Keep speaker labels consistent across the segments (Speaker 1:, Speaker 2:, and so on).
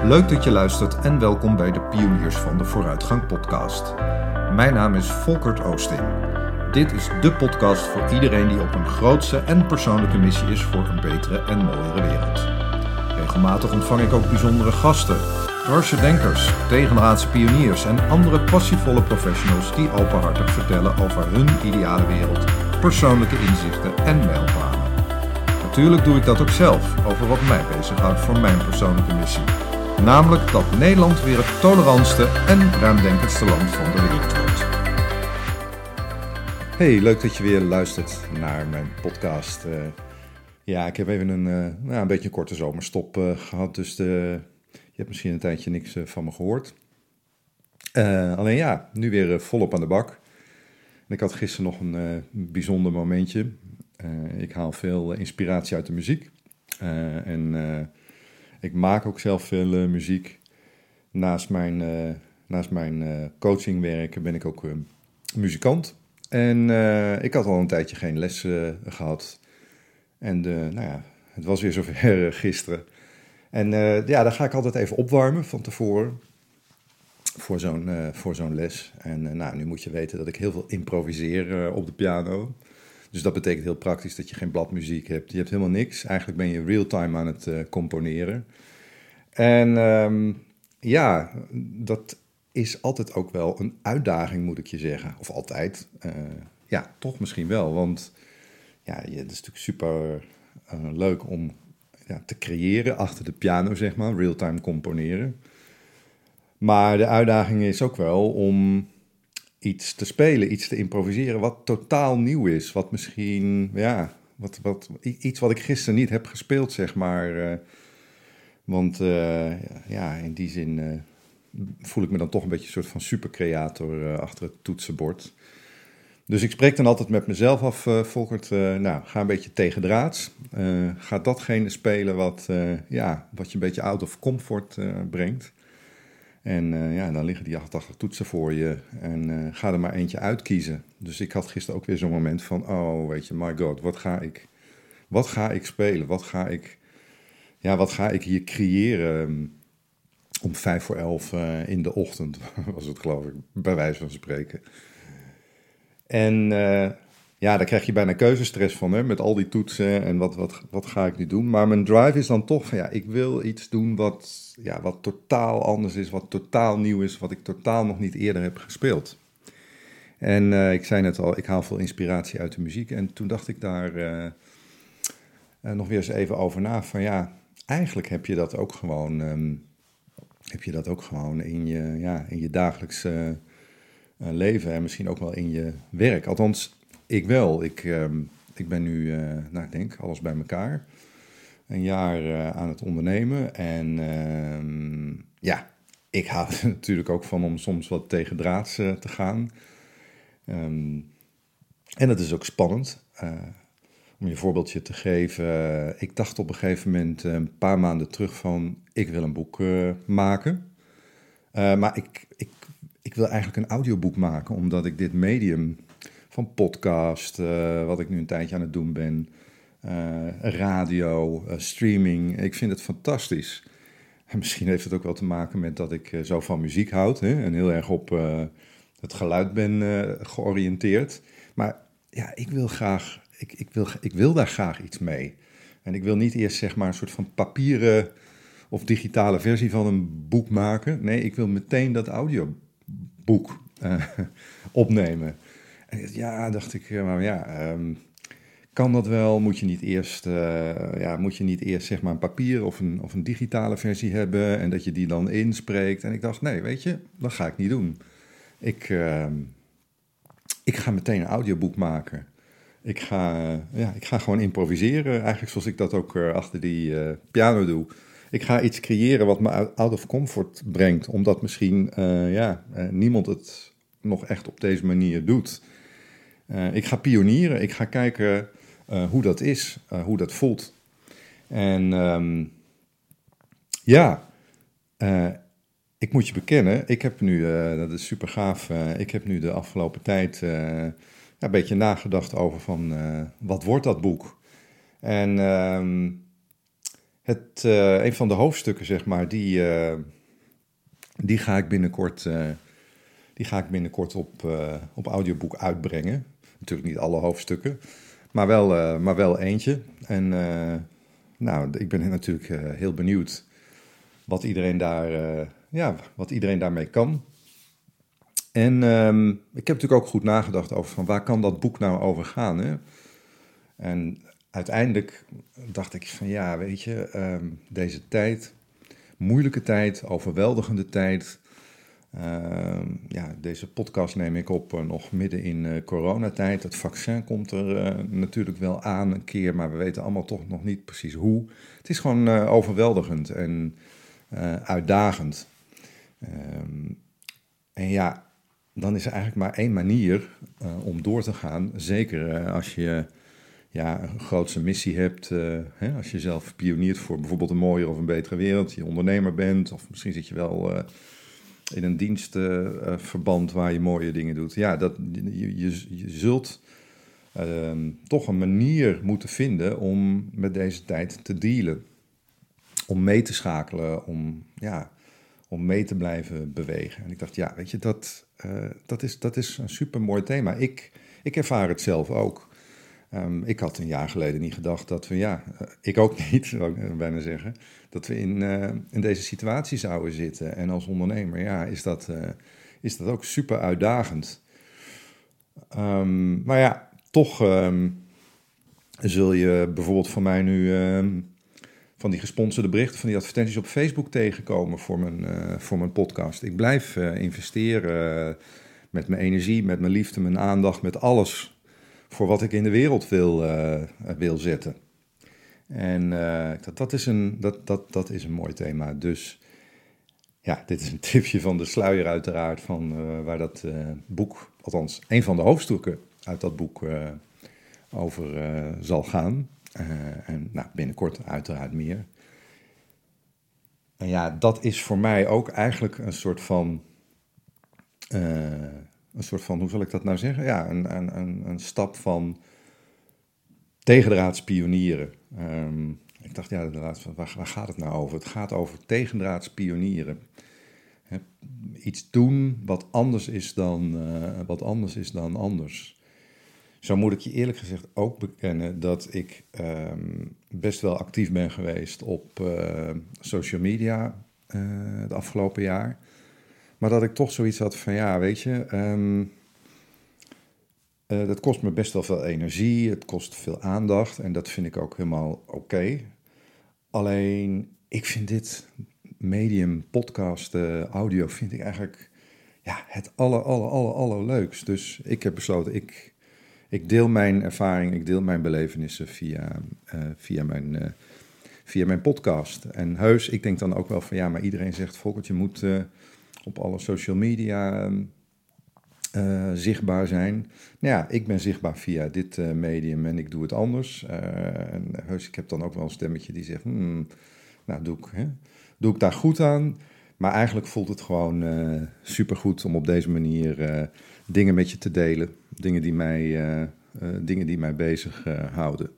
Speaker 1: Leuk dat je luistert en welkom bij de Pioniers van de Vooruitgang podcast. Mijn naam is Volkert Oosting. Dit is de podcast voor iedereen die op een grootse en persoonlijke missie is voor een betere en mooiere wereld. Regelmatig ontvang ik ook bijzondere gasten, dwarse denkers, tegenraadse pioniers en andere passievolle professionals die openhartig vertellen over hun ideale wereld, persoonlijke inzichten en mijlpalen. Natuurlijk doe ik dat ook zelf, over wat mij bezighoudt voor mijn persoonlijke missie. Namelijk dat Nederland weer het tolerantste en ruimdenkendste land van de wereld wordt. Hey, leuk dat je weer luistert naar mijn podcast. Uh, ja, ik heb even een, uh, nou, een beetje een korte zomerstop uh, gehad, dus de, je hebt misschien een tijdje niks van me gehoord. alleen ja, nu weer volop aan de bak. En ik had gisteren nog een bijzonder momentje. ik haal veel inspiratie uit de muziek. en ik maak ook zelf veel uh, muziek. Naast mijn, uh, naast mijn uh, coachingwerken ben ik ook muzikant. En ik had al een tijdje geen les gehad. En nou ja, het was weer zover gisteren. En ja, dan ga ik altijd even opwarmen van tevoren voor zo'n voor zo'n les. En nou, nu moet je weten dat ik heel veel improviseer op de piano. Dus dat betekent heel praktisch dat je geen bladmuziek hebt. Je hebt helemaal niks. Eigenlijk ben je real-time aan het uh, componeren. En um, ja, dat is altijd ook wel een uitdaging, moet ik je zeggen. Of altijd. Uh, ja, toch misschien wel. Want ja, het is natuurlijk super uh, leuk om ja, te creëren achter de piano, zeg maar. Real-time componeren. Maar de uitdaging is ook wel om iets te spelen, iets te improviseren wat totaal nieuw is. Wat misschien, ja, wat, wat, iets wat ik gisteren niet heb gespeeld, zeg maar. Uh, want uh, ja, in die zin uh, voel ik me dan toch een beetje een soort van supercreator achter het toetsenbord. Dus ik spreek dan altijd met mezelf af, Volkert, nou, ga een beetje tegendraads. ga datgene spelen wat, ja, wat je een beetje out of comfort brengt. En uh, ja, dan liggen die 88 toetsen voor je en uh, ga er maar eentje uitkiezen. Dus ik had gisteren ook weer zo'n moment van, oh weet je, my god, wat ga ik, wat ga ik spelen? Wat ga ik, ja, wat ga ik hier creëren ehm, om vijf voor elf uh, in de ochtend, was het geloof ik, bij wijze van spreken. En ja, daar krijg je bijna keuzestress van, hè, met al die toetsen en wat, wat, wat ga ik nu doen. Maar mijn drive is dan toch ja, ik wil iets doen wat, ja, wat totaal anders is, wat totaal nieuw is, wat ik totaal nog niet eerder heb gespeeld. En uh, ik zei net al, ik haal veel inspiratie uit de muziek. En toen dacht ik daar uh, uh, nog weer eens even over na. Van ja, eigenlijk heb je dat ook gewoon, um, heb je dat ook gewoon in je, ja, in je dagelijkse leven. En misschien ook wel in je werk. Althans, ik wel. Ik, uh, ik ben nu, uh, nou ik denk, alles bij elkaar. Een jaar uh, aan het ondernemen. En uh, ja, ik hou er natuurlijk ook van om soms wat tegen draads uh, te gaan. Um, en dat is ook spannend. om je voorbeeldje te geven. ik dacht op een gegeven moment, een paar maanden terug, van ik wil een boek maken. maar ik, ik, ik wil eigenlijk een audioboek maken, omdat ik dit medium van podcast, uh, wat ik nu een tijdje aan het doen ben, uh, radio, uh, streaming. Ik vind het fantastisch. En misschien heeft het ook wel te maken met dat ik zo van muziek houd hè, en heel erg op het geluid ben georiënteerd. Maar ja, ik wil graag, ik, ik, wil, ik wil daar graag iets mee. En ik wil niet eerst zeg maar een soort van papieren of digitale versie van een boek maken. Nee, ik wil meteen dat audioboek opnemen. Ja, dacht ik, maar ja, um, kan dat wel? Moet je niet eerst, uh, ja, moet je niet eerst zeg maar een papier of een, of een digitale versie hebben en dat je die dan inspreekt? En ik dacht, nee, weet je, dat ga ik niet doen. Ik, uh, ik ga meteen een audioboek maken. Ik ga, ja, ik ga gewoon improviseren, eigenlijk zoals ik dat ook achter die piano doe. Ik ga iets creëren wat me out of comfort brengt, omdat misschien ja, niemand het nog echt op deze manier doet. Uh, ik ga pionieren, ik ga kijken uh, hoe dat is, uh, hoe dat voelt. En um, ja, ik moet je bekennen, ik heb nu, dat is super gaaf, ik heb nu de afgelopen tijd ja, een beetje nagedacht over van wat wordt dat boek? En um, het, een van de hoofdstukken, zeg maar, die, die ga ik binnenkort, die ga ik binnenkort op, op audioboek uitbrengen. Natuurlijk niet alle hoofdstukken, maar wel, maar wel eentje. En nou, ik ben natuurlijk heel benieuwd wat iedereen, daar, ja, wat iedereen daarmee kan. En um, ik heb natuurlijk ook goed nagedacht over van waar kan dat boek nou over gaan. Hè? En uiteindelijk dacht ik van ja, weet je, ehm, deze tijd, moeilijke tijd, overweldigende tijd. Ehm, ja, deze podcast neem ik op uh, nog midden in uh, coronatijd. Het vaccin komt er uh, natuurlijk wel aan een keer, maar we weten allemaal toch nog niet precies hoe. Het is gewoon overweldigend en uitdagend. Um, en ja, dan is er eigenlijk maar één manier om door te gaan. Zeker als je ja, een grootse missie hebt. Hè, als je zelf pioniert voor bijvoorbeeld een mooiere of een betere wereld, je ondernemer bent, of misschien zit je wel in een dienstverband uh, waar je mooie dingen doet. Ja, dat, je, je, je zult ehm, toch een manier moeten vinden om met deze tijd te dealen. Om mee te schakelen, om, ja, om mee te blijven bewegen. En ik dacht, ja, weet je, dat, dat, is, dat is een super mooi thema. Ik, ik ervaar het zelf ook. Um, ik had een jaar geleden niet gedacht dat we, ja, uh, ik ook niet, zou ik bijna zeggen, dat we in, uh, in deze situatie zouden zitten. En als ondernemer, ja, is dat, uh, is dat ook super uitdagend. Um, maar ja, toch um, zul je bijvoorbeeld van mij nu van die gesponsorde berichten, van die advertenties op Facebook tegenkomen voor mijn, voor mijn podcast. Ik blijf investeren met mijn energie, met mijn liefde, mijn aandacht, met alles voor wat ik in de wereld wil, uh, wil zetten. En uh, dat, dat, is een, dat, dat, dat is een mooi thema. Dus ja, dit is een tipje van de sluier uiteraard van uh, waar dat boek, althans een van de hoofdstukken uit dat boek over zal gaan. en nou, binnenkort uiteraard meer. En ja, dat is voor mij ook eigenlijk een soort van een soort van, hoe zal ik dat nou zeggen? Ja, een, een, een, een stap van tegendraads pionieren. Um, ik dacht, ja, inderdaad, waar, waar gaat het nou over? Het gaat over tegendraads pionieren. Iets doen wat anders is dan, uh, wat anders is dan anders. Zo moet ik je eerlijk gezegd ook bekennen dat ik um, best wel actief ben geweest op uh, social media het afgelopen jaar. Maar dat ik toch zoiets had van, ja, weet je, um, uh, dat kost me best wel veel energie, het kost veel aandacht en dat vind ik ook helemaal oké. Alleen, ik vind dit medium, podcast, uh, audio, vind ik eigenlijk ja, het aller, aller, aller, allerleukst. Dus ik heb besloten, ik, ik deel mijn ervaring, ik deel mijn belevenissen via, uh, via mijn via mijn podcast. En heus, ik denk dan ook wel van ja, maar iedereen zegt: Volkert, je moet op alle social media uh, zichtbaar zijn. Nou ja, ik ben zichtbaar via dit uh, medium en ik doe het anders. Uh, en heus, ik heb dan ook wel een stemmetje die zegt, hmm, nou doe ik, hè, doe ik daar goed aan. Maar eigenlijk voelt het gewoon supergoed om op deze manier dingen met je te delen. Dingen die mij, dingen die mij bezig houden.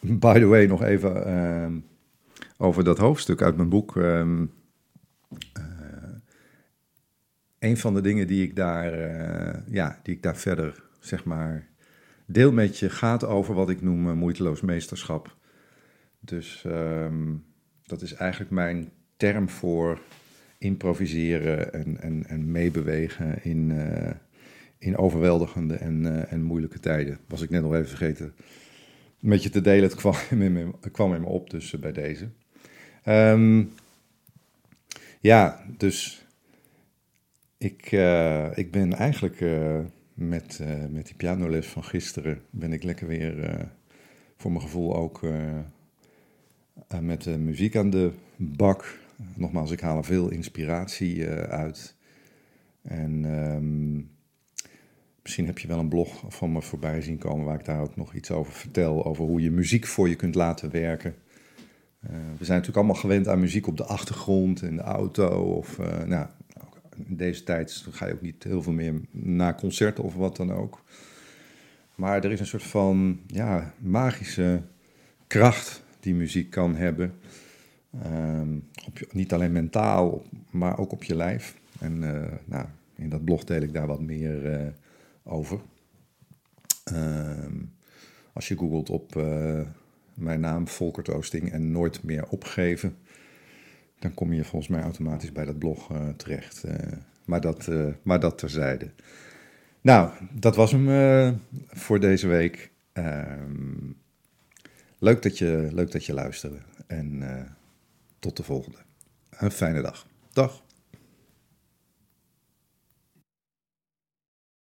Speaker 1: By the way, nog even over dat hoofdstuk uit mijn boek. Een van de dingen die ik daar, uh, ja, die ik daar verder, zeg maar, deel met je, gaat over wat ik noem uh, moeiteloos meesterschap. Dus um, dat is eigenlijk mijn term voor improviseren en, en, en meebewegen in, uh, in overweldigende en, en moeilijke tijden. Was ik net nog even vergeten met je te delen. Het kwam in me, kwam in me op, dus bij deze. Um, ja, dus ik, uh, ik ben eigenlijk uh, met, uh, met die pianoles van gisteren, ben ik lekker weer voor mijn gevoel ook met de muziek aan de bak. Nogmaals, ik haal er veel inspiratie uit. En um, misschien heb je wel een blog van me voorbij zien komen waar ik daar ook nog iets over vertel. Over hoe je muziek voor je kunt laten werken. we zijn natuurlijk allemaal gewend aan muziek op de achtergrond, in de auto of nou, in deze tijd ga je ook niet heel veel meer naar concerten of wat dan ook. Maar er is een soort van ja, magische kracht die muziek kan hebben. Ehm, op niet alleen mentaal, maar ook op je lijf. En nou, in dat blog deel ik daar wat meer over. Ehm, als je googelt op mijn naam, Volkert Oosting, en nooit meer opgeven, dan kom je volgens mij automatisch bij dat blog terecht. maar, dat, maar dat terzijde. Nou, dat was hem voor deze week. Ehm, leuk, dat je, leuk dat je luisterde. En tot de volgende. Een fijne dag. Dag.